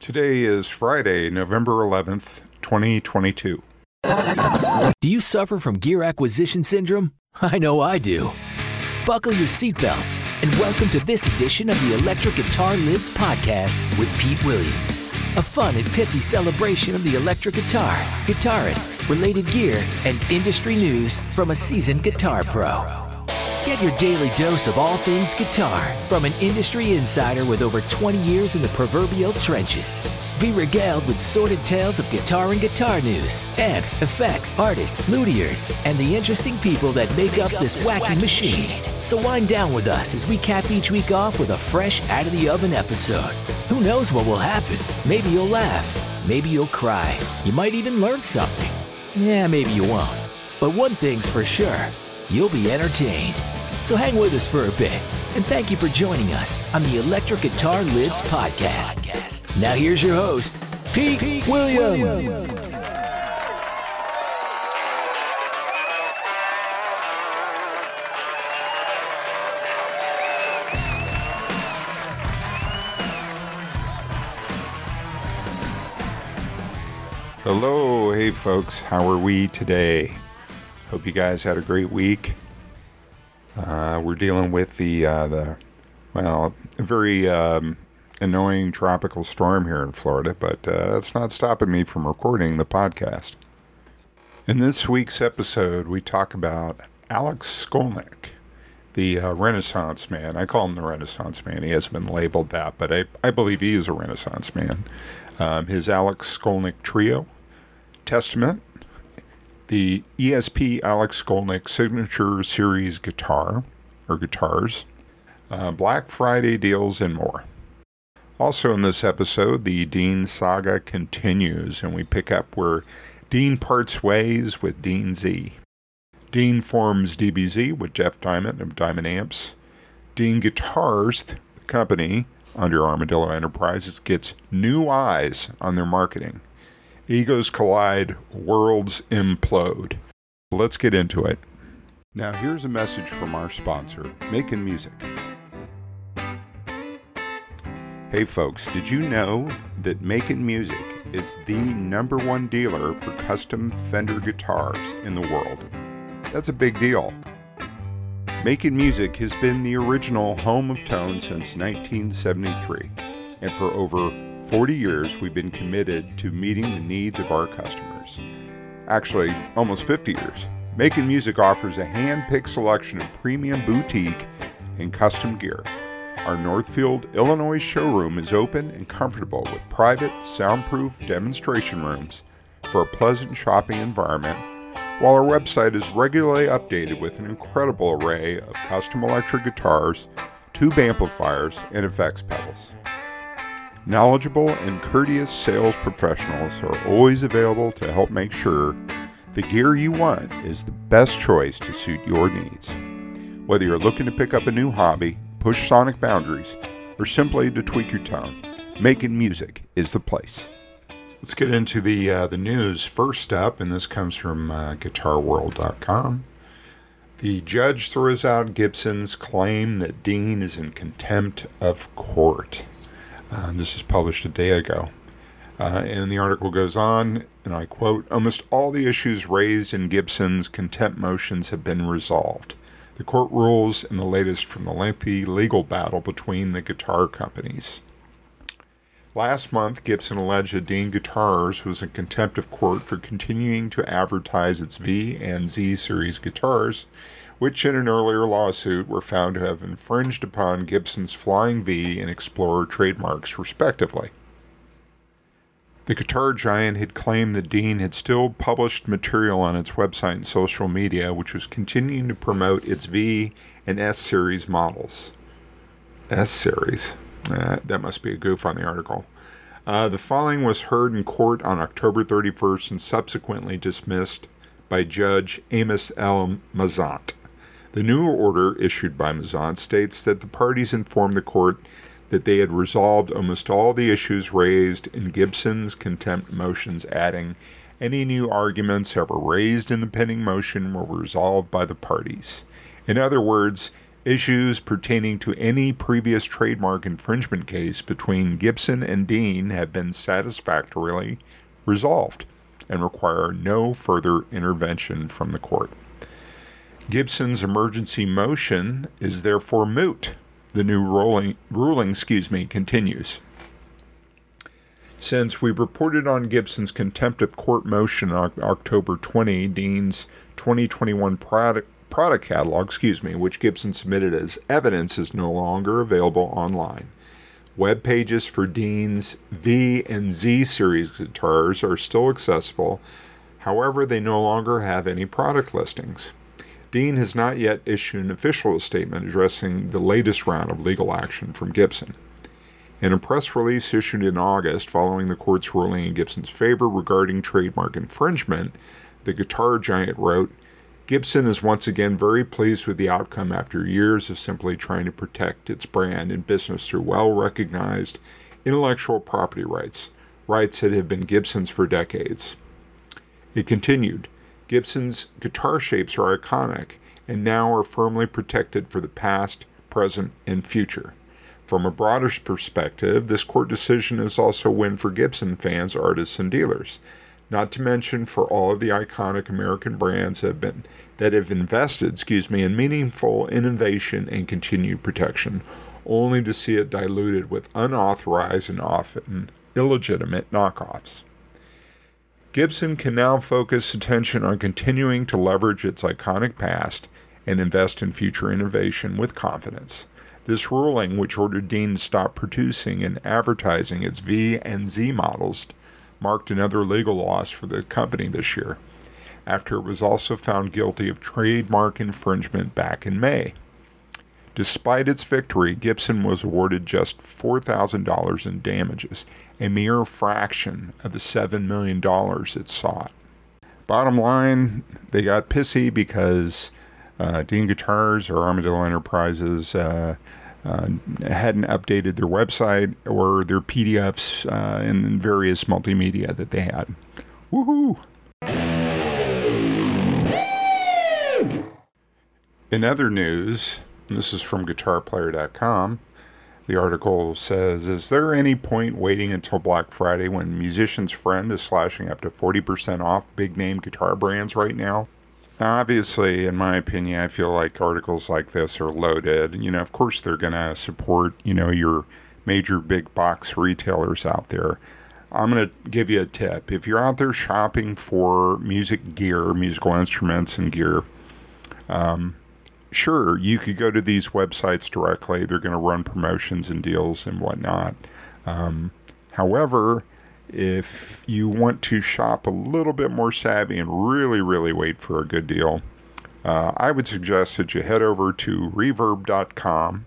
Today is Friday, November 11th, 2022. Do you suffer from gear acquisition syndrome? I know I do. Buckle your seatbelts and welcome to this edition of the Electric Guitar Lives podcast with Pete Williams. A fun and pithy celebration of the electric guitar, guitarists, related gear, and industry news from a seasoned guitar pro. Get your daily dose of all things guitar from an industry insider with over 20 years in the proverbial trenches. Be regaled with sordid tales of guitar and guitar news, amps, effects, artists, luthiers, and the interesting people that make up this wacky machine. So wind down with us as we cap each week off with a fresh, out of the oven episode. Who knows what will happen? Maybe you'll laugh. Maybe you'll cry. You might even learn something. Yeah, maybe you won't. But one thing's for sure you'll be entertained. So hang with us for a bit, and thank you for joining us on the Electric Guitar Lives podcast. Now here's your host, Pete, Williams. Hello, hey folks, how are we today? Hope you guys had a great week. Uh, we're dealing with the uh, the well, a very um, annoying tropical storm here in Florida, but uh, that's not stopping me from recording the podcast. In this week's episode, we talk about Alex Skolnick, the uh, Renaissance man. I call him the Renaissance man. He hasn't been labeled that, but I, I believe he is a Renaissance man. Um, his Alex Skolnick Trio, Testament, the ESP Alex Skolnick Signature Series guitar or guitars, uh, Black Friday deals, and more. Also, in this episode, the Dean saga continues, and we pick up where Dean parts ways with Dean Z. Dean forms DBZ with Jeff Diamant of Diamond Amps. Dean Guitars, the company under Armadillo Enterprises, gets new eyes on their marketing. Egos collide, worlds implode. Let's get into it. Now, here's a message from our sponsor, Making Music. Hey, folks, did you know that Making Music is the number one dealer for custom Fender guitars in the world? That's a big deal. Making Music has been the original home of tone since 1973, and for over 40 years we've been committed to meeting the needs of our customers. Actually, almost 50 years. Making Music offers a hand picked selection of premium boutique and custom gear. Our Northfield, Illinois showroom is open and comfortable with private, soundproof demonstration rooms for a pleasant shopping environment, while our website is regularly updated with an incredible array of custom electric guitars, tube amplifiers, and effects pedals. Knowledgeable and courteous sales professionals are always available to help make sure the gear you want is the best choice to suit your needs. Whether you're looking to pick up a new hobby, push sonic boundaries, or simply to tweak your tone, making music is the place. Let's get into the uh, the news first up, and this comes from uh, GuitarWorld.com. The judge throws out Gibson's claim that Dean is in contempt of court. Uh, this is published a day ago. Uh, and the article goes on, and I quote Almost all the issues raised in Gibson's contempt motions have been resolved. The court rules in the latest from the lengthy legal battle between the guitar companies. Last month, Gibson alleged that Dean Guitars was in contempt of court for continuing to advertise its V and Z series guitars, which in an earlier lawsuit were found to have infringed upon Gibson's Flying V and Explorer trademarks, respectively. The guitar giant had claimed that Dean had still published material on its website and social media, which was continuing to promote its V and S series models. S series? Uh, that must be a goof on the article. Uh, the filing was heard in court on October 31st and subsequently dismissed by Judge Amos L. Mazzant. The new order issued by Mazzant states that the parties informed the court that they had resolved almost all the issues raised in Gibson's contempt motions, adding, any new arguments ever raised in the pending motion were resolved by the parties. In other words, Issues pertaining to any previous trademark infringement case between Gibson and Dean have been satisfactorily resolved and require no further intervention from the court. Gibson's emergency motion is therefore moot. The new ruling, ruling excuse me, continues. Since we reported on Gibson's contempt of court motion on October 20, Dean's 2021 product, product catalog, excuse me, which Gibson submitted as evidence, is no longer available online. Web pages for Dean's V and Z series guitars are still accessible, however, they no longer have any product listings. Dean has not yet issued an official statement addressing the latest round of legal action from Gibson. In a press release issued in August following the court's ruling in Gibson's favor regarding trademark infringement, the guitar giant wrote, Gibson is once again very pleased with the outcome after years of simply trying to protect its brand and business through well recognized intellectual property rights, rights that have been Gibson's for decades. It continued Gibson's guitar shapes are iconic and now are firmly protected for the past, present, and future. From a broader perspective, this court decision is also a win for Gibson fans, artists, and dealers. Not to mention for all of the iconic American brands that have been that have invested, excuse me, in meaningful innovation and continued protection, only to see it diluted with unauthorized and often illegitimate knockoffs. Gibson can now focus attention on continuing to leverage its iconic past and invest in future innovation with confidence. This ruling, which ordered Dean to stop producing and advertising its V and Z models, marked another legal loss for the company this year, after it was also found guilty of trademark infringement back in May. Despite its victory, Gibson was awarded just $4,000 in damages, a mere fraction of the $7 million it sought. Bottom line, they got pissy because uh, Dean Guitars or Armadillo Enterprises uh, uh, hadn't updated their website or their PDFs uh, and various multimedia that they had. Woohoo! In other news, this is from GuitarPlayer.com. The article says Is there any point waiting until Black Friday when Musician's Friend is slashing up to 40% off big name guitar brands right now? Now, obviously, in my opinion, I feel like articles like this are loaded. You know, of course, they're going to support, you know, your major big box retailers out there. I'm going to give you a tip. If you're out there shopping for music gear, musical instruments, and gear, um, sure, you could go to these websites directly. They're going to run promotions and deals and whatnot. Um, however, if you want to shop a little bit more savvy and really, really wait for a good deal, uh, I would suggest that you head over to reverb.com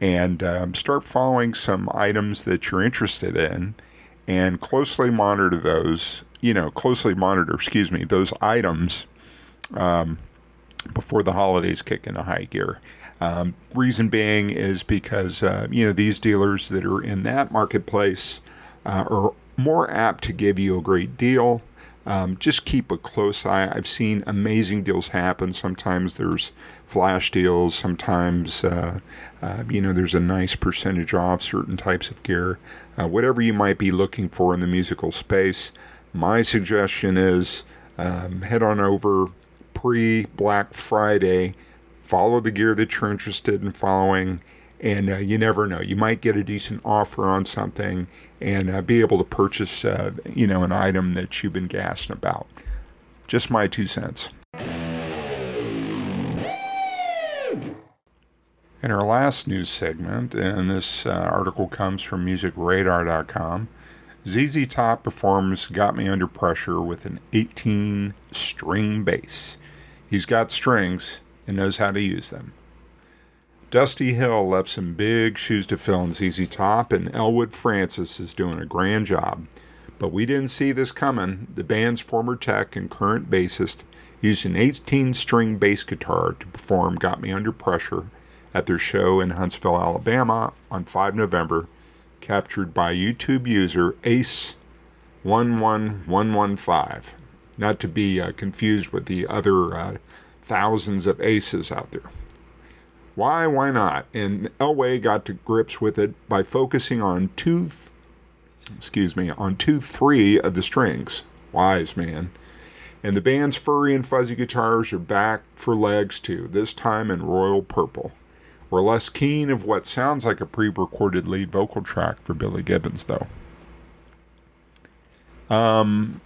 and um, start following some items that you're interested in and closely monitor those, you know, closely monitor, excuse me, those items um, before the holidays kick into high gear. Um, reason being is because, uh, you know, these dealers that are in that marketplace uh, are more apt to give you a great deal. Um, just keep a close eye. I've seen amazing deals happen. Sometimes there's flash deals. Sometimes, uh, uh, you know, there's a nice percentage off certain types of gear. Uh, whatever you might be looking for in the musical space, my suggestion is um, head on over pre Black Friday. Follow the gear that you're interested in following and uh, you never know. You might get a decent offer on something and uh, be able to purchase, uh, you know, an item that you've been gassing about. Just my two cents. In our last news segment, and this uh, article comes from musicradar.com, ZZ Top performs Got Me Under Pressure with an 18 string bass. He's got strings and knows how to use them. Dusty Hill left some big shoes to fill in ZZ Top, and Elwood Francis is doing a grand job. But we didn't see this coming. The band's former tech and current bassist used an 18 string bass guitar to perform Got Me Under Pressure at their show in Huntsville, Alabama on 5 November, captured by YouTube user Ace11115. Not to be uh, confused with the other uh, thousands of aces out there. Why? Why not? And Elway got to grips with it by focusing on two, th- excuse me, on two, three of the strings. Wise man. And the band's furry and fuzzy guitars are back for legs too, this time in royal purple. We're less keen of what sounds like a pre recorded lead vocal track for Billy Gibbons, though. Um,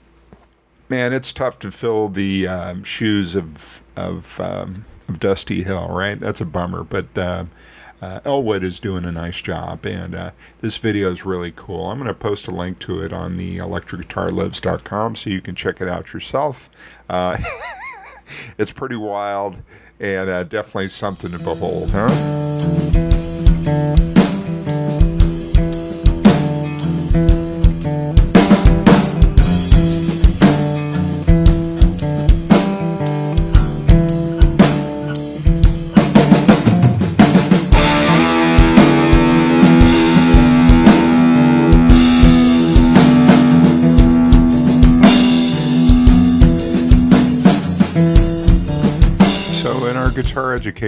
man, it's tough to fill the uh, shoes of of, um, of Dusty Hill, right? That's a bummer, but uh, uh, Elwood is doing a nice job, and uh, this video is really cool. I'm going to post a link to it on the electricguitarlives.com so you can check it out yourself. Uh, it's pretty wild and uh, definitely something to behold, huh?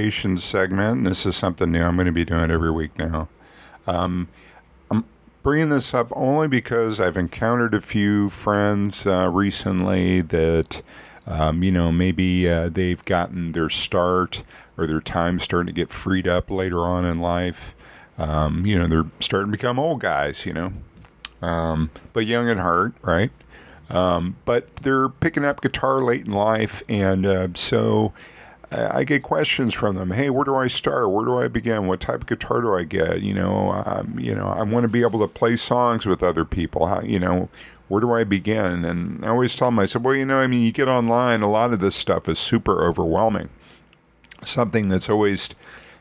Education segment. This is something new. I'm going to be doing every week now. Um, I'm bringing this up only because I've encountered a few friends uh, recently that, um, you know, maybe uh, they've gotten their start or their time starting to get freed up later on in life. Um, you know, they're starting to become old guys, you know, um, but young at heart, right? Um, but they're picking up guitar late in life, and uh, so I get questions from them. Hey, where do I start? Where do I begin? What type of guitar do I get? You know, um, you know, I want to be able to play songs with other people. How, you know, where do I begin? And I always tell them, I said, well, you know, I mean, you get online, a lot of this stuff is super overwhelming. Something that's always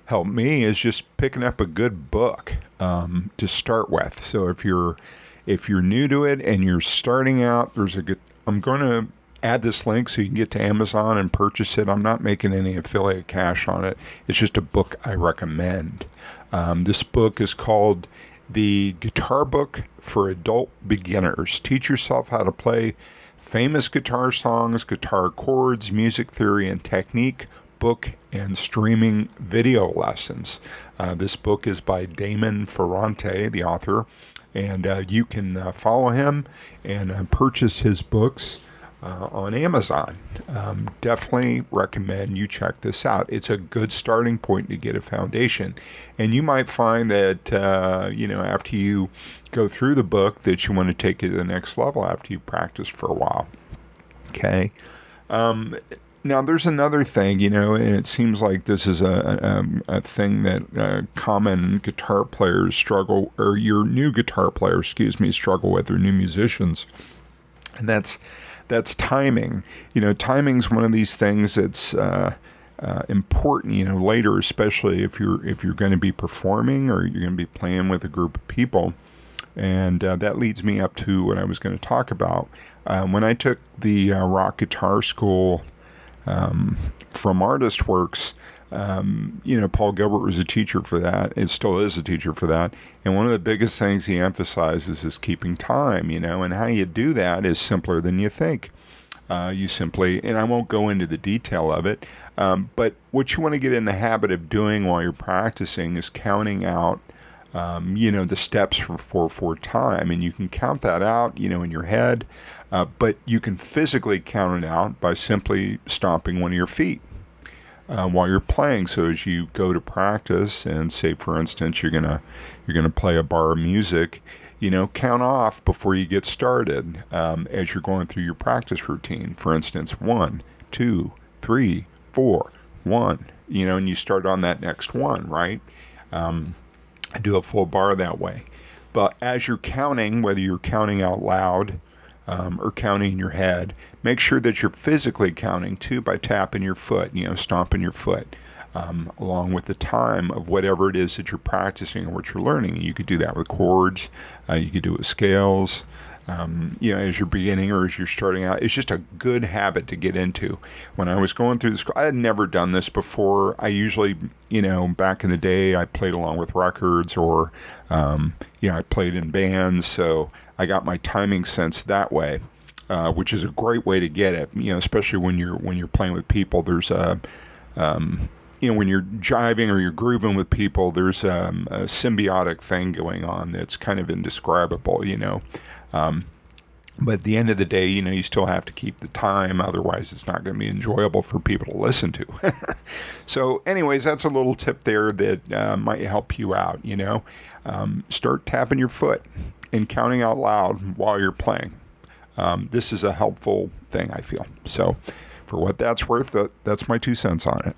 helped me is just picking up a good book um, to start with. So if you're if you're new to it and you're starting out, there's a good. I'm going to add this link so you can get to Amazon and purchase it. I'm not making any affiliate cash on it. It's just a book I recommend. Um, this book is called The Guitar Book for Adult Beginners. Teach yourself how to play famous guitar songs, guitar chords, music theory and technique, book and streaming video lessons. Uh, this book is by Damon Ferrante, the author, and uh, you can uh, follow him and uh, purchase his books uh, on Amazon. Um, definitely recommend you check this out. It's a good starting point to get a foundation, and you might find that uh, you know after you go through the book that you want to take it to the next level after you practice for a while. Okay. Um, now, there's another thing, you know, and it seems like this is a, a, a thing that uh, common guitar players struggle, or your new guitar players, excuse me, struggle with, or new musicians. And that's that's timing. You know, timing's one of these things that's uh, uh, important. You know, later, especially if you're if you're going to be performing or you're going to be playing with a group of people. And uh, that leads me up to what I was going to talk about. Um, when I took the uh, rock guitar school um, from ArtistWorks, um, you know, Paul Gilbert was a teacher for that. It still is a teacher for that. And one of the biggest things he emphasizes is keeping time, you know, and how you do that is simpler than you think. Uh, you simply, and I won't go into the detail of it, um, but what you want to get in the habit of doing while you're practicing is counting out, um, you know, the steps for 4 4 time. And you can count that out, you know, in your head, uh, but you can physically count it out by simply stomping one of your feet uh, while you're playing. So as you go to practice, and say for instance you're gonna you're gonna play a bar of music, you know, count off before you get started um, as you're going through your practice routine. For instance, one, two, three, four, one. You know, and you start on that next one, right? Um, do a full bar that way. But as you're counting, whether you're counting out loud um, or counting in your head, make sure that you're physically counting too by tapping your foot, you know, stomping your foot. Um, along with the time of whatever it is that you're practicing or what you're learning. You could do that with chords, uh, you could do it with scales. Um, you know, as you're beginning or as you're starting out, it's just a good habit to get into. When I was going through this, I had never done this before. I usually, you know, back in the day, I played along with records or, um, you know, I played in bands, so I got my timing sense that way. Uh, which is a great way to get it. You know, especially when you're when you're playing with people. There's a um, you know, when you're jiving or you're grooving with people, there's um, a symbiotic thing going on that's kind of indescribable, you know. Um, but at the end of the day, you know, you still have to keep the time. Otherwise, it's not going to be enjoyable for people to listen to. so, anyways, that's a little tip there that uh, might help you out. You know, um, start tapping your foot and counting out loud while you're playing. Um, this is a helpful thing, I feel. So, for what that's worth, that, that's my two cents on it.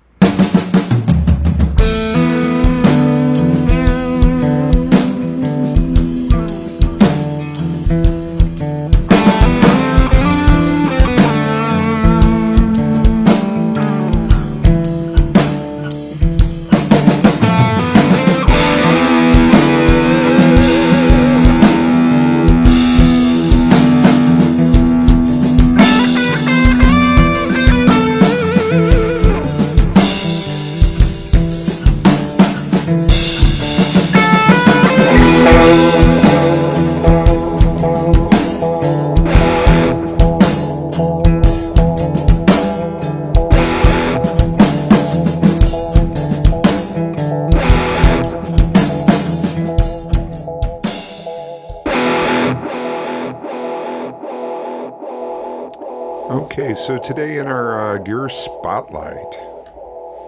Today in our uh, Gear Spotlight,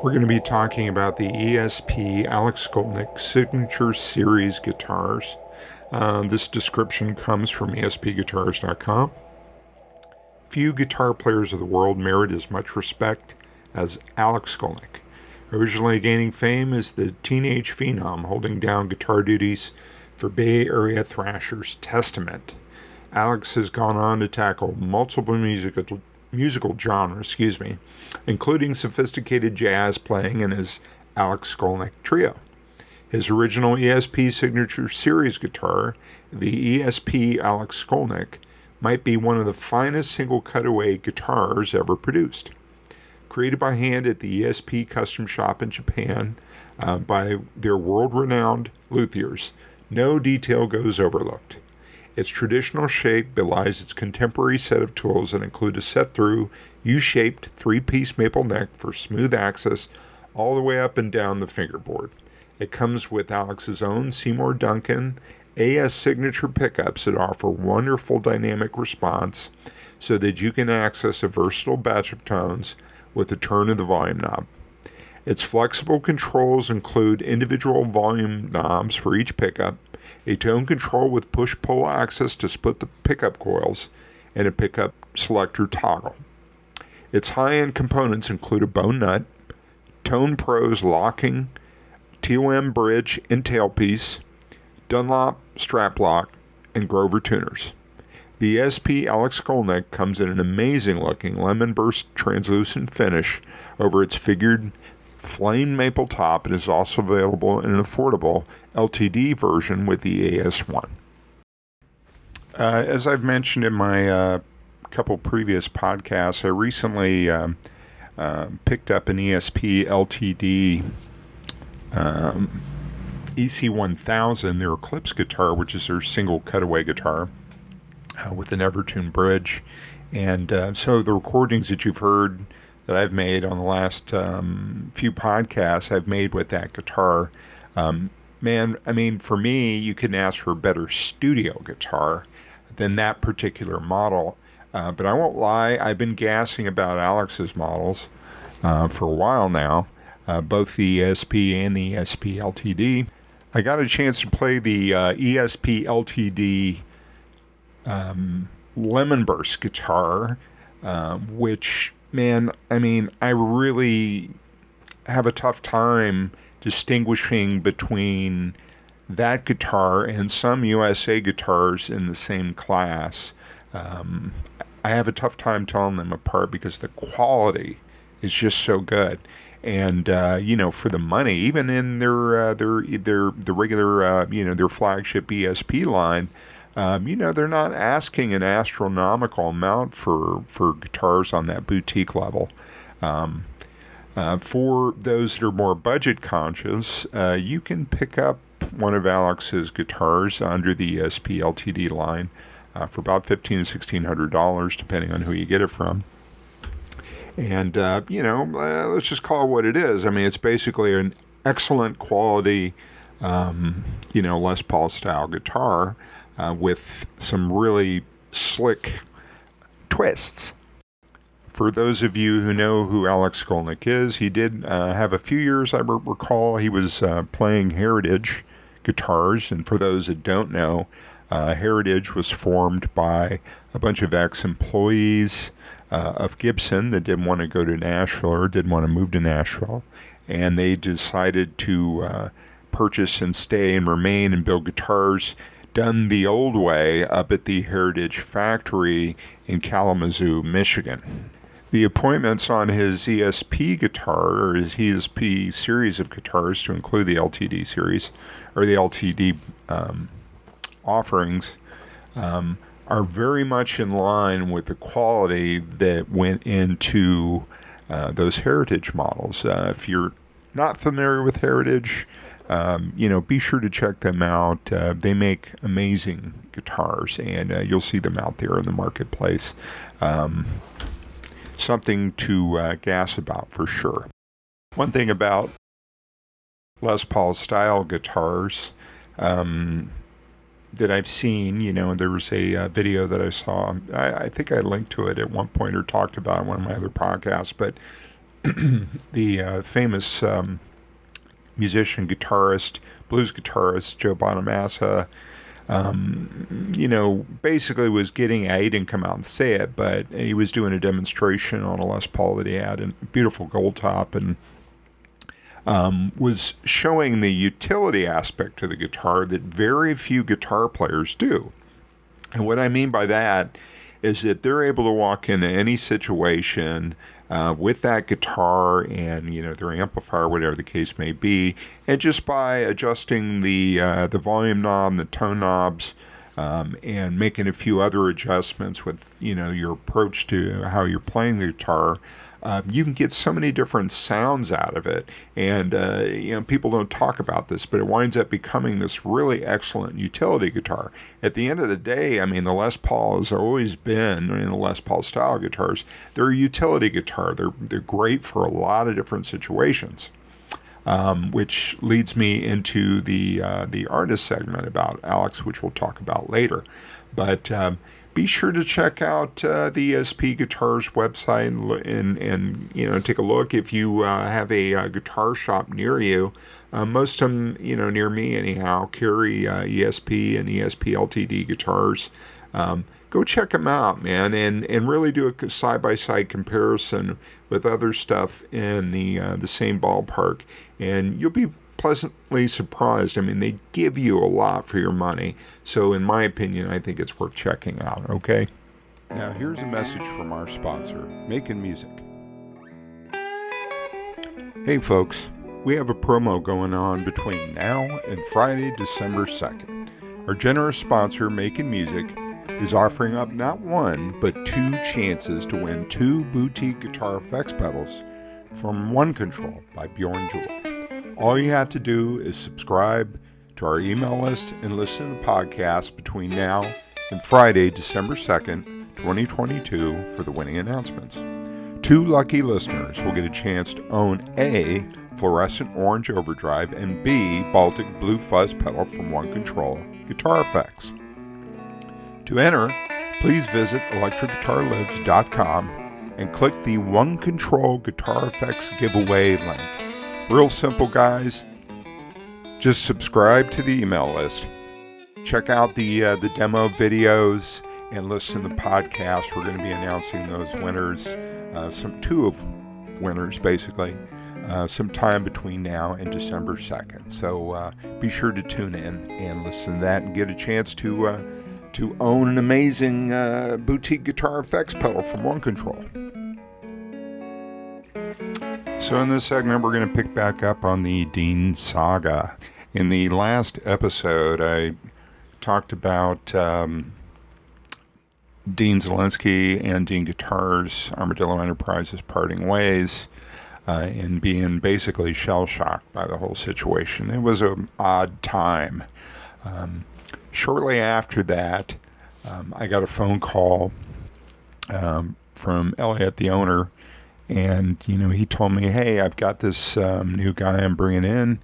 we're going to be talking about the ESP Alex Skolnick Signature Series guitars. Uh, this description comes from ESPGuitars.com. Few guitar players of the world merit as much respect as Alex Skolnick. Originally gaining fame as the teenage phenom holding down guitar duties for Bay Area thrashers Testament Alex has gone on to tackle multiple musical musical genre, excuse me, including sophisticated jazz playing in his Alex Skolnick trio. His original ESP signature series guitar, the ESP Alex Skolnick, might be one of the finest single cutaway guitars ever produced. Created by hand at the ESP custom shop in Japan uh, by their world renowned luthiers, no detail goes overlooked. Its traditional shape belies its contemporary set of tools that include a set through U shaped three piece maple neck for smooth access all the way up and down the fingerboard. It comes with Alex's own Seymour Duncan AS signature pickups that offer wonderful dynamic response so that you can access a versatile batch of tones with the turn of the volume knob. Its flexible controls include individual volume knobs for each pickup a tone control with push pull access to split the pickup coils, and a pickup selector toggle. Its high end components include a bone nut, TonePros locking, TOM bridge and tailpiece, Dunlop strap lock, and Grover tuners. The ESP Alex Skolnick comes in an amazing looking lemon burst translucent finish over its figured flame maple top and is also available in an affordable LTD version with the AS1. Uh, as I've mentioned in my uh, couple previous podcasts, I recently um, uh, picked up an ESP LTD um, EC1000, their Eclipse guitar, which is their single cutaway guitar uh, with an Evertune bridge. And uh, so the recordings that you've heard that I've made on the last um, few podcasts I've made with that guitar. Um, man, I mean, for me, you couldn't ask for a better studio guitar than that particular model. Uh, but I won't lie, I've been gassing about Alex's models uh, for a while now, uh, both the ESP and the ESP LTD. I got a chance to play the uh, ESP LTD um, Lemon Burst guitar, uh, which man, I mean, I really have a tough time distinguishing between that guitar and some USA guitars in the same class. Um, I have a tough time telling them apart because the quality is just so good. And uh, you know, for the money, even in their uh, their their the regular uh, you know their flagship ESP line, um, you know, they're not asking an astronomical amount for for guitars on that boutique level. Um, uh, for those that are more budget conscious, uh, you can pick up one of Alex's guitars under the ESP LTD line uh, for about fifteen to sixteen hundred dollars, depending on who you get it from. And, uh, you know, uh, let's just call it what it is. I mean, it's basically an excellent quality, um, you know, Les Paul style guitar uh, with some really slick twists. For those of you who know who Alex Skolnick is, he did uh, have a few years, I recall, he was uh, playing Heritage guitars. And for those that don't know, uh, Heritage was formed by a bunch of ex employees uh, of Gibson that didn't want to go to Nashville or didn't want to move to Nashville. And they decided to purchase and stay and remain and build guitars done the old way up at the Heritage Factory in Kalamazoo, Michigan. The appointments on his ESP guitar, or his ESP series of guitars to include the LTD series, or the LTD um, offerings, um, are very much in line with the quality that went into uh, those heritage models. Uh, if you're not familiar with heritage, um, you know, be sure to check them out. Uh, they make amazing guitars, and uh, you'll see them out there in the marketplace. Um, something to uh, gas about for sure. One thing about Les Paul style guitars um, that I've seen, you know, there was a uh, video that I saw. I, I, think I linked to it at one point or talked about it on one of my other podcasts, but the uh, famous um, musician, guitarist, blues guitarist Joe Bonamassa um, you know, basically was getting he didn't come out and say it, but he was doing a demonstration on a Les Paul that he had, a beautiful gold top, and um, was showing the utility aspect to the guitar that very few guitar players do. And what I mean by that is that they're able to walk into any situation uh, with that guitar and you know their amplifier, whatever the case may be, and just by adjusting the uh, the volume knob, the tone knobs, um, and making a few other adjustments with you know your approach to how you're playing the guitar, um, you can get so many different sounds out of it. And uh, you know people don't talk about this, but it winds up becoming this really excellent utility guitar. At the end of the day, I mean the Les Paul has always been in the Les Paul style guitars. They're a utility guitar. They're they're great for a lot of different situations. Um, which leads me into the uh, the artist segment about Alex, which we'll talk about later. But um, be sure to check out uh, the ESP Guitars website and, and, and, you know take a look if you uh, have a, a, uh, guitar shop near you. Uh, most of them, you know, near me anyhow, carry uh, ESP and ESP LTD guitars. Um, go check them out, man, and, and really do a side by side comparison with other stuff in the uh, the same ballpark, and you'll be pleasantly surprised. I mean, they give you a lot for your money. So, in my opinion, I think it's worth checking out, okay? Now, here's a message from our sponsor, Making Music. Hey, folks, we have a promo going on between now and Friday, December 2nd. Our generous sponsor, Making Music, is offering up not one, but two chances to win two boutique guitar effects pedals from One Control by Bjorn Juhl. All you have to do is subscribe to our email list and listen to the podcast between now and Friday, December 2nd, 2022, for the winning announcements. Two lucky listeners will get a chance to own A, fluorescent orange overdrive, and B, Baltic blue fuzz pedal from One Control Guitar Effects. To enter, please visit electricguitarlives.com and click the One Control Guitar Effects giveaway link. Real simple, guys. Just subscribe to the email list. Check out the uh, the demo videos and listen to the podcast. We're going to be announcing those winners, uh, some two of winners basically, uh, sometime between now and December second. So uh, be sure to tune in and listen to that and get a chance to uh, to own an amazing uh, boutique guitar effects pedal from One Control. So, in this segment, we're going to pick back up on the Dean saga. In the last episode, I talked about um, Dean Zelinsky and Dean Guitars, Armadillo Enterprises parting ways, uh, and being basically shell shocked by the whole situation. It was an odd time. Um, shortly after that, um, I got a phone call um, from Elliot, the owner, and you know he told me, "Hey, I've got this um, new guy I'm bringing in,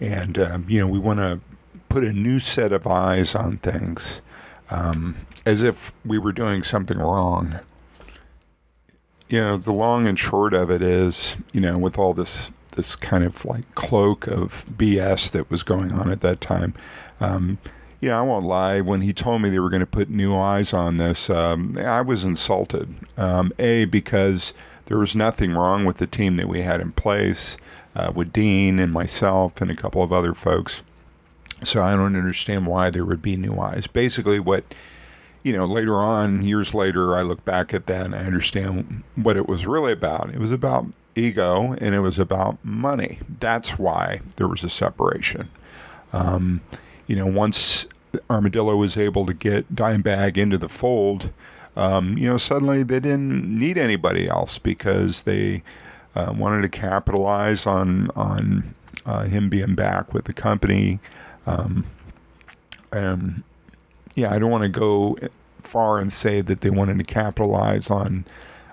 and um, you know we want to put a new set of eyes on things, um, as if we were doing something wrong." You know, the long and short of it is, you know, with all this this kind of like cloak of BS that was going on at that time. Um, yeah, I won't lie. When he told me they were going to put new eyes on this, um, I was insulted. Um, a because there was nothing wrong with the team that we had in place uh, with Dean and myself and a couple of other folks. So I don't understand why there would be new eyes. Basically, what you know, later on, years later, I look back at that and I understand what it was really about. It was about ego and it was about money. That's why there was a separation. Um, you know, once Armadillo was able to get Dimebag into the fold, um, you know, suddenly they didn't need anybody else because they uh, wanted to capitalize on on uh, him being back with the company. Um, and yeah, I don't want to go far and say that they wanted to capitalize on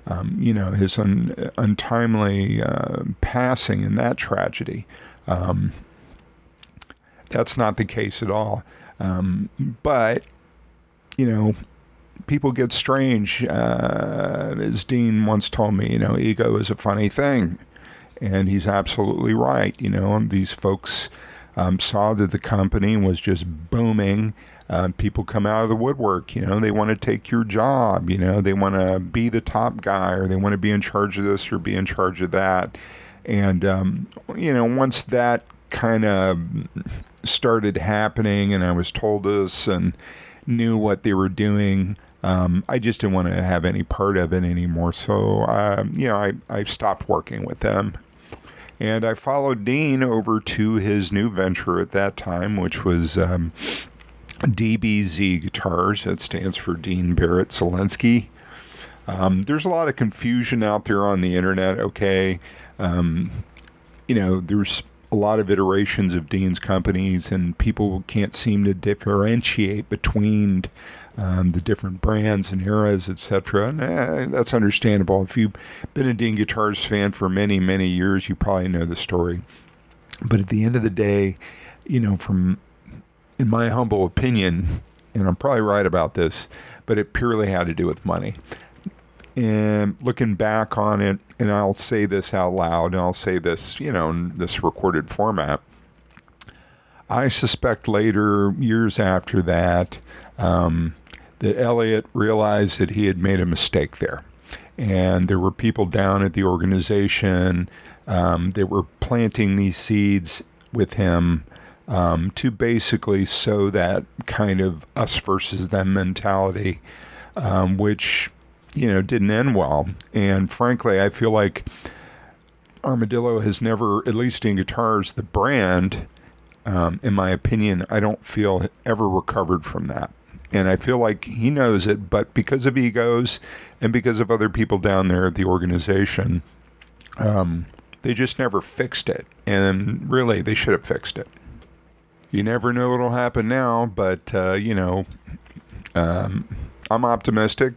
um, you know, his un, untimely uh, passing and that tragedy. Um, that's not the case at all. Um, but, you know, people get strange. Uh, as Dean once told me, you know, ego is a funny thing. And he's absolutely right. You know, these folks um, saw that the company was just booming uh, people come out of the woodwork. You know, they want to take your job. You know, they want to be the top guy, or they want to be in charge of this or be in charge of that. And um, you know, once that kind of started happening, and I was told this and knew what they were doing. Um, I just didn't want to have any part of it anymore. So, um, you know, I, I stopped working with them. And I followed Dean over to his new venture at that time, which was um, DBZ Guitars. That stands for Dean Barrett Zelinsky. Um, there's a lot of confusion out there on the internet. Okay, um, you know, there's a lot of iterations of Dean's companies, and people can't seem to differentiate between um, the different brands and eras, etc. And eh, that's understandable. If you've been a Dean Guitars fan for many, many years, you probably know the story. But at the end of the day, you know, from in my humble opinion, and I'm probably right about this, but it purely had to do with money. And looking back on it, and I'll say this out loud, and I'll say this, you know, in this recorded format. I suspect later, years after that, um, that Elliot realized that he had made a mistake there. And there were people down at the organization um, that were planting these seeds with him um, to basically sow that kind of us versus them mentality, um, which you know didn't end well. And frankly, I feel like Armadillo has never, at least in guitars, the brand, um, in my opinion, I don't feel ever recovered from that. And I feel like he knows it, but because of egos and because of other people down there at the organization, um, they just never fixed it. And really, they should have fixed it you never know what'll happen now, but uh, you know, um, I'm optimistic.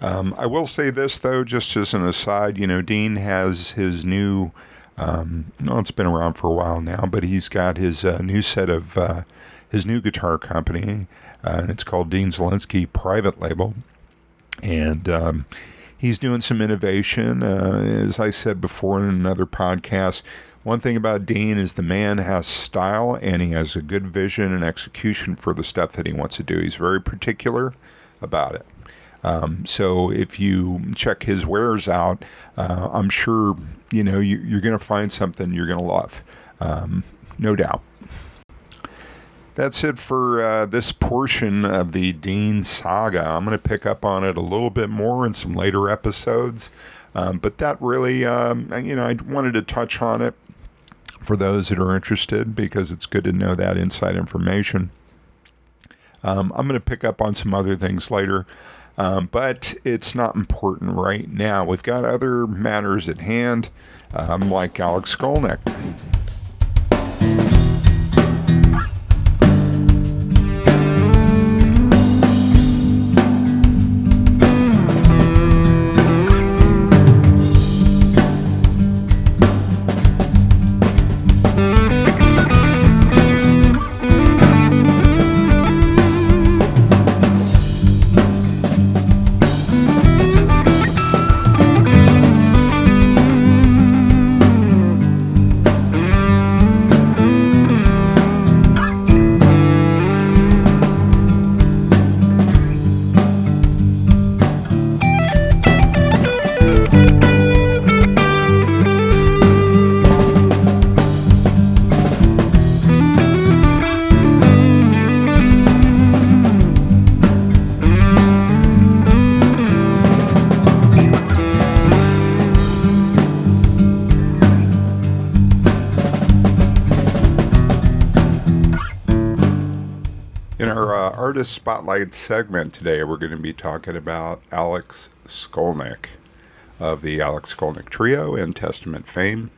Um, I will say this though, just as an aside, you know, Dean has his new. Um, well, it's been around for a while now, but he's got his uh, new set of uh, his new guitar company, uh, it's called Dean Zelinsky Private Label, and um, he's doing some innovation. Uh, as I said before in another podcast, one thing about Dean is the man has style and he has a good vision and execution for the stuff that he wants to do. He's very particular about it. Um, so if you check his wares out, uh, I'm sure you know you, are going to find something you're going to love, um, no doubt. That's it for uh, this portion of the Dean saga. I'm going to pick up on it a little bit more in some later episodes, um, but that really, um, you know, I wanted to touch on it for those that are interested because it's good to know that inside information. Um, I'm going to pick up on some other things later, um, but it's not important right now. We've got other matters at hand, um, like Alex Skolnick. Artist spotlight segment today, we're going to be talking about Alex Skolnick of the Alex Skolnick Trio and Testament fame.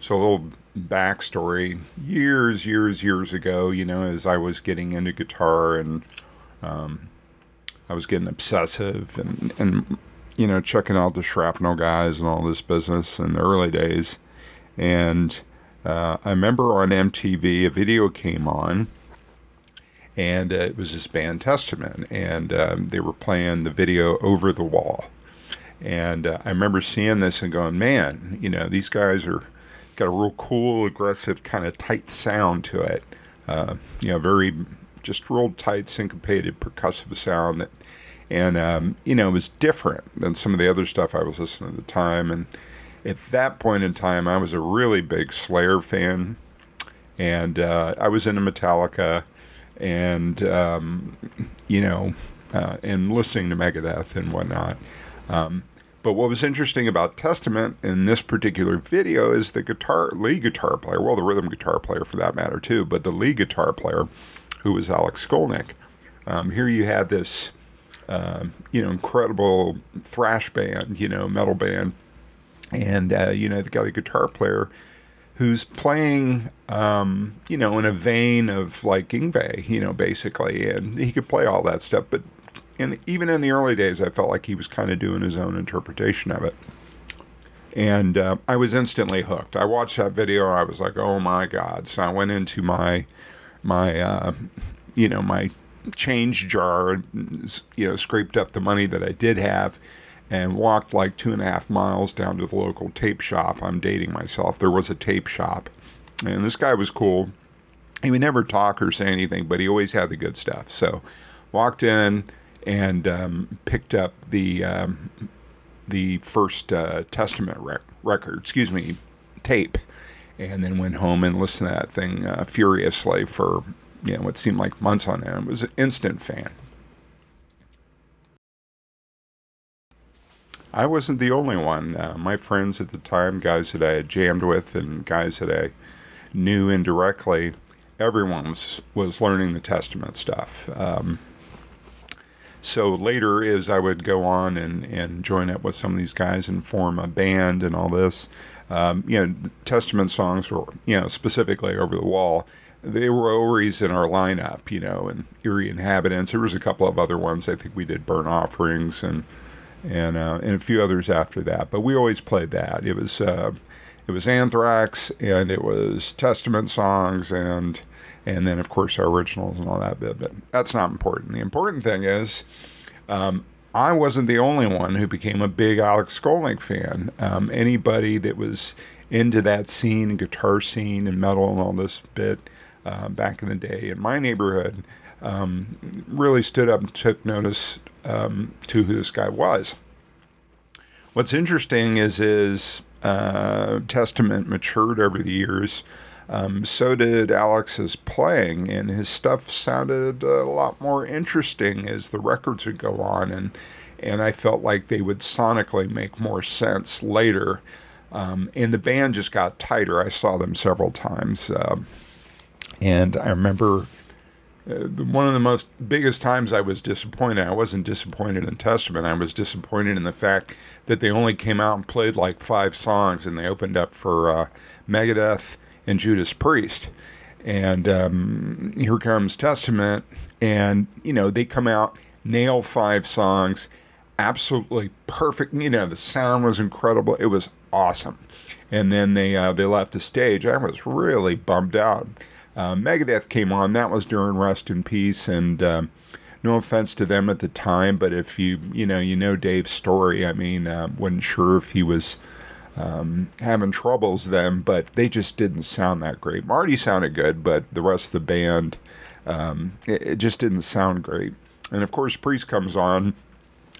So, a little backstory years, years, years ago, you know, as I was getting into guitar and um, I was getting obsessive and, and, you know, checking out the shrapnel guys and all this business in the early days. And uh, I remember on MTV a video came on, and uh, it was this band Testament, and um, they were playing the video over the wall. And uh, I remember seeing this and going, man, you know, these guys are got a real cool, aggressive, kind of tight sound to it. Uh, you know, very just real tight, syncopated, percussive sound that, and um, you know, it was different than some of the other stuff I was listening to at the time. And at that point in time, I was a really big Slayer fan, and uh, I was into Metallica, and um, you know, uh, and listening to Megadeth and whatnot. Um, but what was interesting about Testament in this particular video is the guitar lead guitar player, well, the rhythm guitar player for that matter too, but the lead guitar player, who was Alex Skolnick. Um, here you had this, uh, you know, incredible thrash band, you know, metal band and uh, you know, they've got a guitar player who's playing, um, you know, in a vein of like Yngwie, you know, basically, and he could play all that stuff. But in, even in the early days, I felt like he was kind of doing his own interpretation of it. And uh, I was instantly hooked. I watched that video. I was like, "Oh my god!" So I went into my my uh, you know my change jar, you know, scraped up the money that I did have, and walked like two and a half miles down to the local tape shop. I'm dating myself. There was a tape shop, and this guy was cool. He would never talk or say anything, but he always had the good stuff. So, walked in and um, picked up the um, the first uh, Testament rec- record, excuse me, tape, and then went home and listened to that thing uh, furiously for you know what seemed like months on end. Was an instant fan. I wasn't the only one. Uh, my friends at the time, guys that I had jammed with, and guys that I knew indirectly, everyone was, was learning the Testament stuff. Um, so later, as I would go on and, and join up with some of these guys and form a band and all this, um, you know, Testament songs were, you know, specifically over the wall. They were always in our lineup, you know, and Eerie Inhabitants. There was a couple of other ones. I think we did Burnt Offerings and and uh, and a few others after that. But we always played that. It was uh, it was Anthrax and it was Testament songs and and then of course our originals and all that bit. But that's not important. The important thing is. Um, I wasn't the only one who became a big Alex Skolnick fan. Um, anybody that was into that scene, and guitar scene, and metal and all this bit uh, back in the day in my neighborhood um, really stood up and took notice um, to who this guy was. What's interesting is his uh, testament matured over the years. Um, so did Alex's playing, and his stuff sounded a lot more interesting as the records would go on, and and I felt like they would sonically make more sense later. Um, and the band just got tighter. I saw them several times, uh, and I remember uh, one of the most biggest times I was disappointed. I wasn't disappointed in Testament. I was disappointed in the fact that they only came out and played like five songs, and they opened up for uh, Megadeth and Judas Priest. And um, here comes Testament, and you know they come out, nail five songs, absolutely perfect. You know the sound was incredible. It was awesome. And then they uh, they left the stage. I was really bummed out uh, Megadeth came on. That was during Rust in Peace, and um, no offense to them at the time, but if you you know you know Dave's story, I mean, uh, wasn't sure if he was um, having troubles then, but they just didn't sound that great. Marty sounded good, but the rest of the band, um, it, it just didn't sound great. And of course, Priest comes on,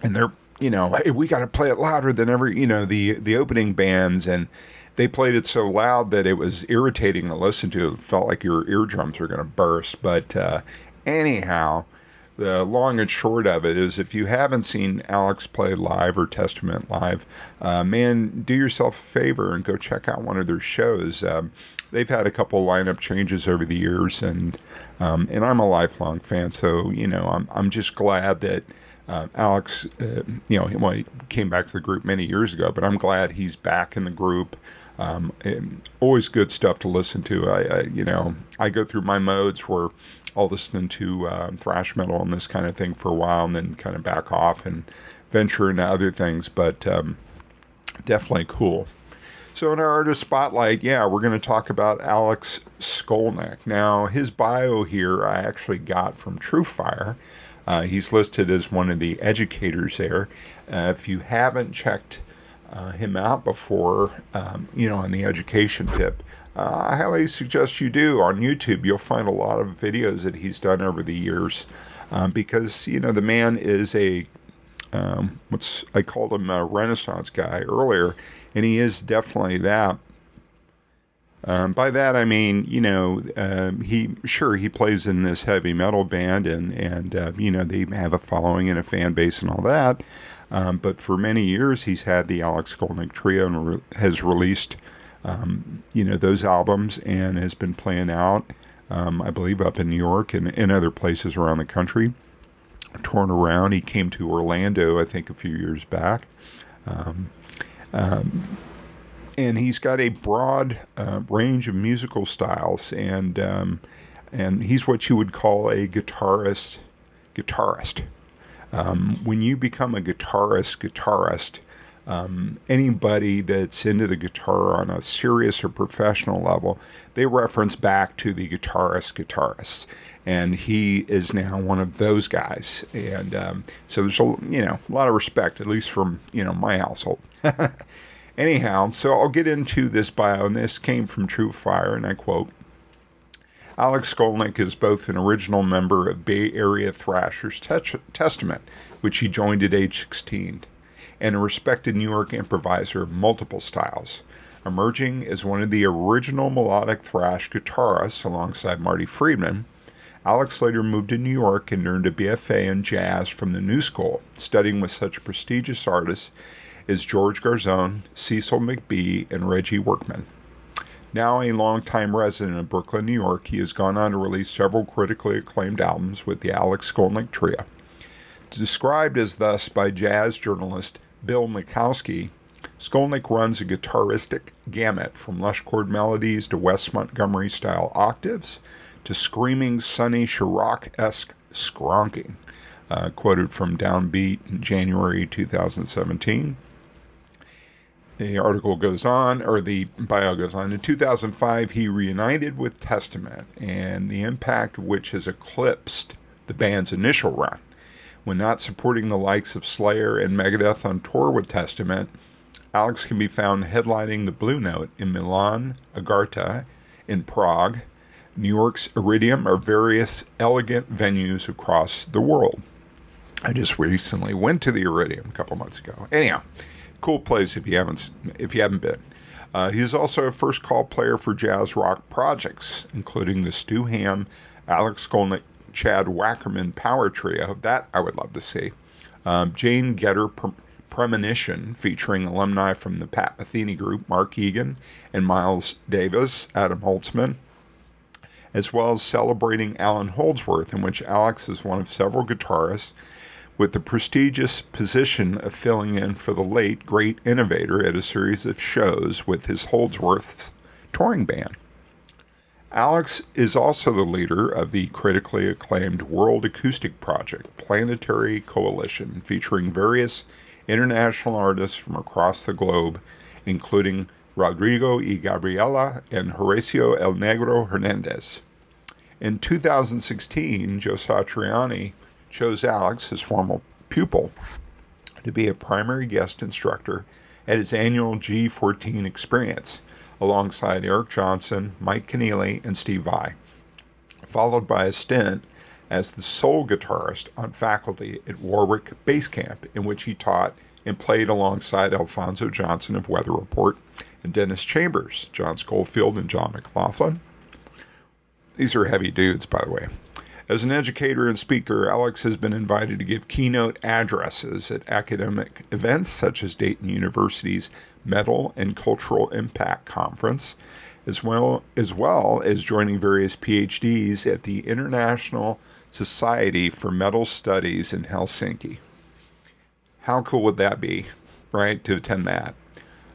and they're you know, hey, we got to play it louder than every, you know, the the opening bands, and they played it so loud that it was irritating to listen to. It felt like your eardrums were going to burst. But uh, anyhow, the long and short of it is if you haven't seen Alex play live or Testament live, uh, man, do yourself a favor and go check out one of their shows. Um, they've had a couple lineup changes over the years, and um, and I'm a lifelong fan, so you know I'm I'm just glad that. Uh, Alex, uh, you know, well, he came back to the group many years ago, but I'm glad he's back in the group. Um, always good stuff to listen to. I, I, you know, I go through my modes where I'll listen to uh, thrash metal and this kind of thing for a while, and then kind of back off and venture into other things. But um, definitely cool. So in our artist spotlight, yeah, we're going to talk about Alex Skolnick. Now his bio here I actually got from TrueFire. Uh, he's listed as one of the educators there. Uh, if you haven't checked uh, him out before, um, you know, on the education tip, uh, I highly suggest you do. On YouTube, you'll find a lot of videos that he's done over the years um, because, you know, the man is a, um, what's, I called him a Renaissance guy earlier, and he is definitely that. Um, by that I mean, you know, uh, he sure he plays in this heavy metal band, and and uh, you know they have a following and a fan base and all that. Um, but for many years, he's had the Alex Skolnick Trio and re- has released, um, you know, those albums and has been playing out, um, I believe, up in New York and, and other places around the country. Torn around. He came to Orlando, I think, a few years back. Um, um, and he's got a broad uh, range of musical styles, and um, and he's what you would call a guitarist. Guitarist. Um, when you become a guitarist, guitarist, um, anybody that's into the guitar on a serious or professional level, they reference back to the guitarist, guitarists, and he is now one of those guys. And um, so there's a you know a lot of respect, at least from you know my household. Anyhow, so I'll get into this bio, and this came from TrueFire, and I quote. Alex Skolnick is both an original member of Bay Area Thrashers te- Testament, which he joined at age 16, and a respected New York improviser of multiple styles, emerging as one of the original melodic thrash guitarists alongside Marty Friedman. Alex later moved to New York and earned a BFA in jazz from the New School, studying with such prestigious artists as George Garzone, Cecil McBee, and Reggie Workman. Now a longtime resident of Brooklyn, New York, he has gone on to release several critically acclaimed albums with the Alex Skolnick Trio. Described as thus by jazz journalist Bill Milkowski, Skolnick runs a guitaristic gamut from lush chord melodies to Wes Montgomery style octaves to screaming, Sonny Sharrock esque skronking. Uh, quoted from Downbeat in January 2017 the article goes on, or the bio goes on. In 2005, he reunited with Testament, and the impact of which has eclipsed the band's initial run. When not supporting the likes of Slayer and Megadeth on tour with Testament, Alex can be found headlining the Blue Note in Milan, Agharta, in Prague, New York's Iridium, or various elegant venues across the world. I just recently went to the Iridium a couple months ago. Anyhow, cool place if you haven't if you haven't been. Uh, he is also a first call player for jazz rock projects, including the Stu Hamm, Alex Skolnick, Chad Wackerman power trio. That I would love to see. Um, Jane Getter Premonition, featuring alumni from the Pat Metheny Group, Mark Egan and Miles Davis, Adam Holzman, as well as celebrating Allan Holdsworth, in which Alex is one of several guitarists with the prestigious position of filling in for the late great innovator at a series of shows with his Holdsworth's touring band. Alex is also the leader of the critically acclaimed World Acoustic Project Planetary Coalition, featuring various international artists from across the globe, including Rodrigo y Gabriela and Horacio El Negro Hernandez. In 2016, Joe Satriani chose Alex, his former pupil, to be a primary guest instructor at his annual G14 experience alongside Eric Johnson, Mike Keneally, and Steve Vai, followed by a stint as the sole guitarist on faculty at Warwick Bass Camp, in which he taught and played alongside Alphonso Johnson of Weather Report and Dennis Chambers, John Scofield, and John McLaughlin. These are heavy dudes, by the way. As an educator and speaker, Alex has been invited to give keynote addresses at academic events such as Dayton University's Metal and Cultural Impact Conference, as well as well as joining various PhDs at the International Society for Metal Studies in Helsinki. How cool would that be, right, to attend that?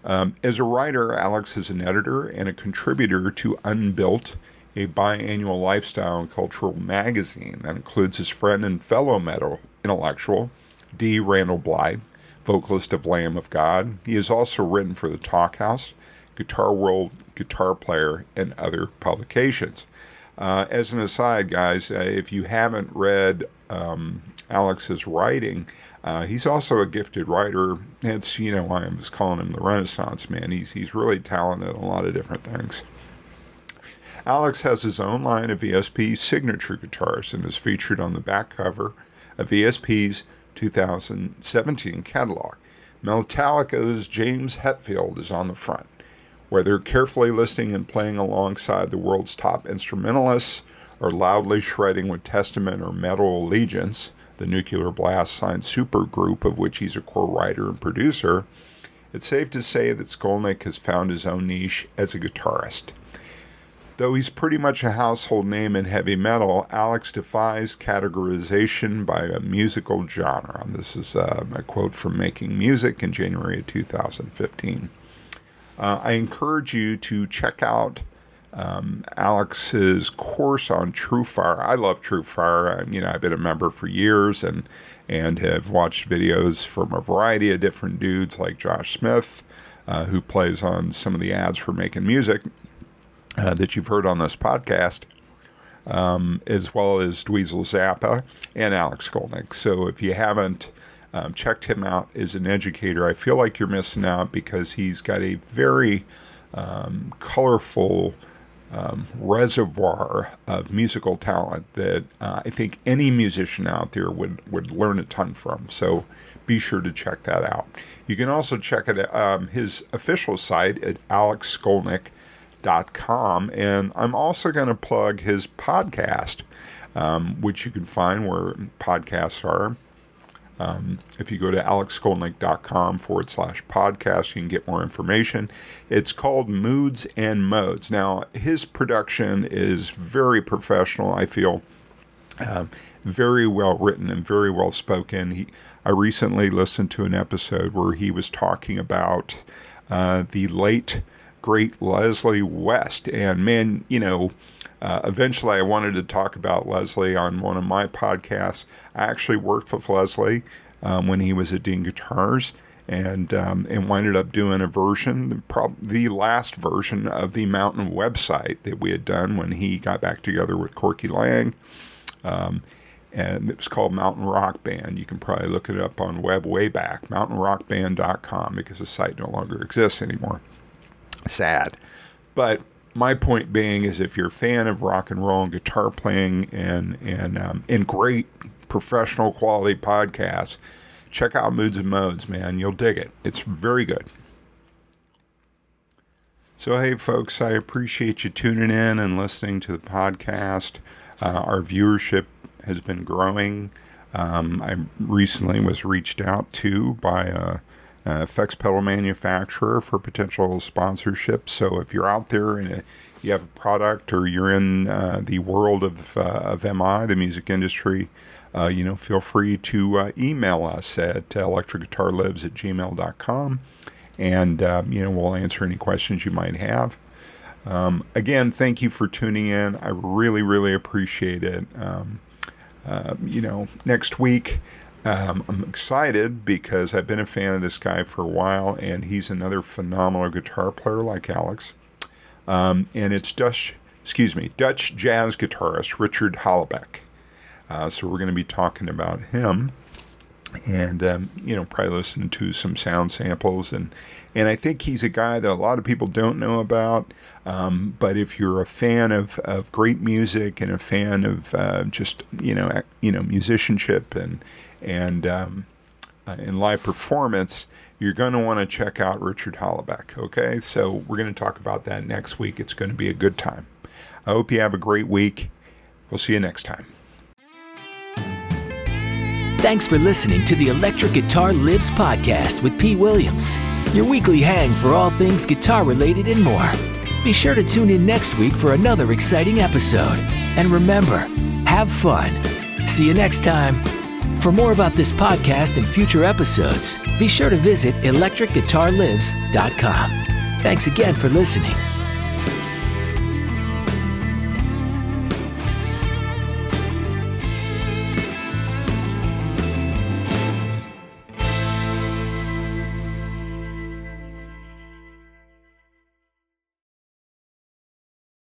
Um, as a writer, Alex is an editor and a contributor to Unbuilt a biannual lifestyle and cultural magazine that includes his friend and fellow metal intellectual, D. Randall Blythe, vocalist of Lamb of God. He has also written for the Talkhouse, Guitar World, Guitar Player, and other publications. Uh, as an aside, guys, uh, if you haven't read um, Alex's writing, uh, he's also a gifted writer. It's you know why I was calling him the Renaissance man. He's he's really talented in a lot of different things. Alex has his own line of ESP signature guitars and is featured on the back cover of ESP's 2017 catalog. Metallica's James Hetfield is on the front. Whether carefully listening and playing alongside the world's top instrumentalists or loudly shredding with Testament or Metal Allegiance, the Nuclear Blast signed supergroup of which he's a core writer and producer, it's safe to say that Skolnick has found his own niche as a guitarist. Though he's pretty much a household name in heavy metal, Alex defies categorization by a musical genre. This is uh, a quote from Making Music in January of 2015. Uh, I encourage you to check out um, Alex's course on TrueFire. I love TrueFire. I, you know, I've been a member for years and and have watched videos from a variety of different dudes like Josh Smith, uh, who plays on some of the ads for making music uh, that you've heard on this podcast, um, as well as Dweezil Zappa and Alex Skolnick. So if you haven't um, checked him out as an educator, I feel like you're missing out because he's got a very um, colorful um, reservoir of musical talent that uh, I think any musician out there would, would learn a ton from. So be sure to check that out. You can also check it um, his official site at Alex Skolnick com. And I'm also going to plug his podcast, um, which you can find where podcasts are. Um, if you go to alexskolnick.com forward slash podcast, you can get more information. It's called Moods and Modes. Now, his production is very professional, I feel. Uh, very well written and very well spoken. He, I recently listened to an episode where he was talking about uh, the late great Leslie West. And man, you know, uh, eventually I wanted to talk about Leslie on one of my podcasts. I actually worked with Leslie um, when he was at Dean Guitars. And um, and winded up doing a version, the, the last version of the Mountain website that we had done when he got back together with Corky Laing. Um, and it was called Mountain Rock Band. You can probably look it up on web way back, mountainrockband.com, because the site no longer exists anymore sad. But my point being is if you're a fan of rock and roll and guitar playing and and um, and great professional quality podcasts, check out Moods and Modes, man. You'll dig it. It's very good. So, hey, folks, I appreciate you tuning in and listening to the podcast. Uh, our viewership has been growing. Um, I recently was reached out to by a uh, effects pedal manufacturer for potential sponsorship. So if you're out there and you have a product or you're in uh, the world of, uh, of MI, the music industry, uh, you know, feel free to uh, email us at electricguitarlives at gmail.com and, um, you know, we'll answer any questions you might have. Um, again, thank you for tuning in. I really, really appreciate it. Um, uh, you know, next week, um, I'm excited because I've been a fan of this guy for a while, and he's another phenomenal guitar player like Alex. Um, and it's Dutch, excuse me, Dutch jazz guitarist Richard Hallebeek. Uh, so we're going to be talking about him, and um, you know, probably listen to some sound samples, and and I think he's a guy that a lot of people don't know about. Um, but if you're a fan of, of great music and a fan of uh, just you know you know musicianship and and um, uh, in live performance, you're going to want to check out Richard Hallebeek. Okay, so we're going to talk about that next week. It's going to be a good time. I hope you have a great week. We'll see you next time. Thanks for listening to the Electric Guitar Lives podcast with P. Williams, your weekly hang for all things guitar related and more. Be sure to tune in next week for another exciting episode. And remember, have fun. See you next time. For more about this podcast and future episodes, be sure to visit electricguitarlives.com. Thanks again for listening.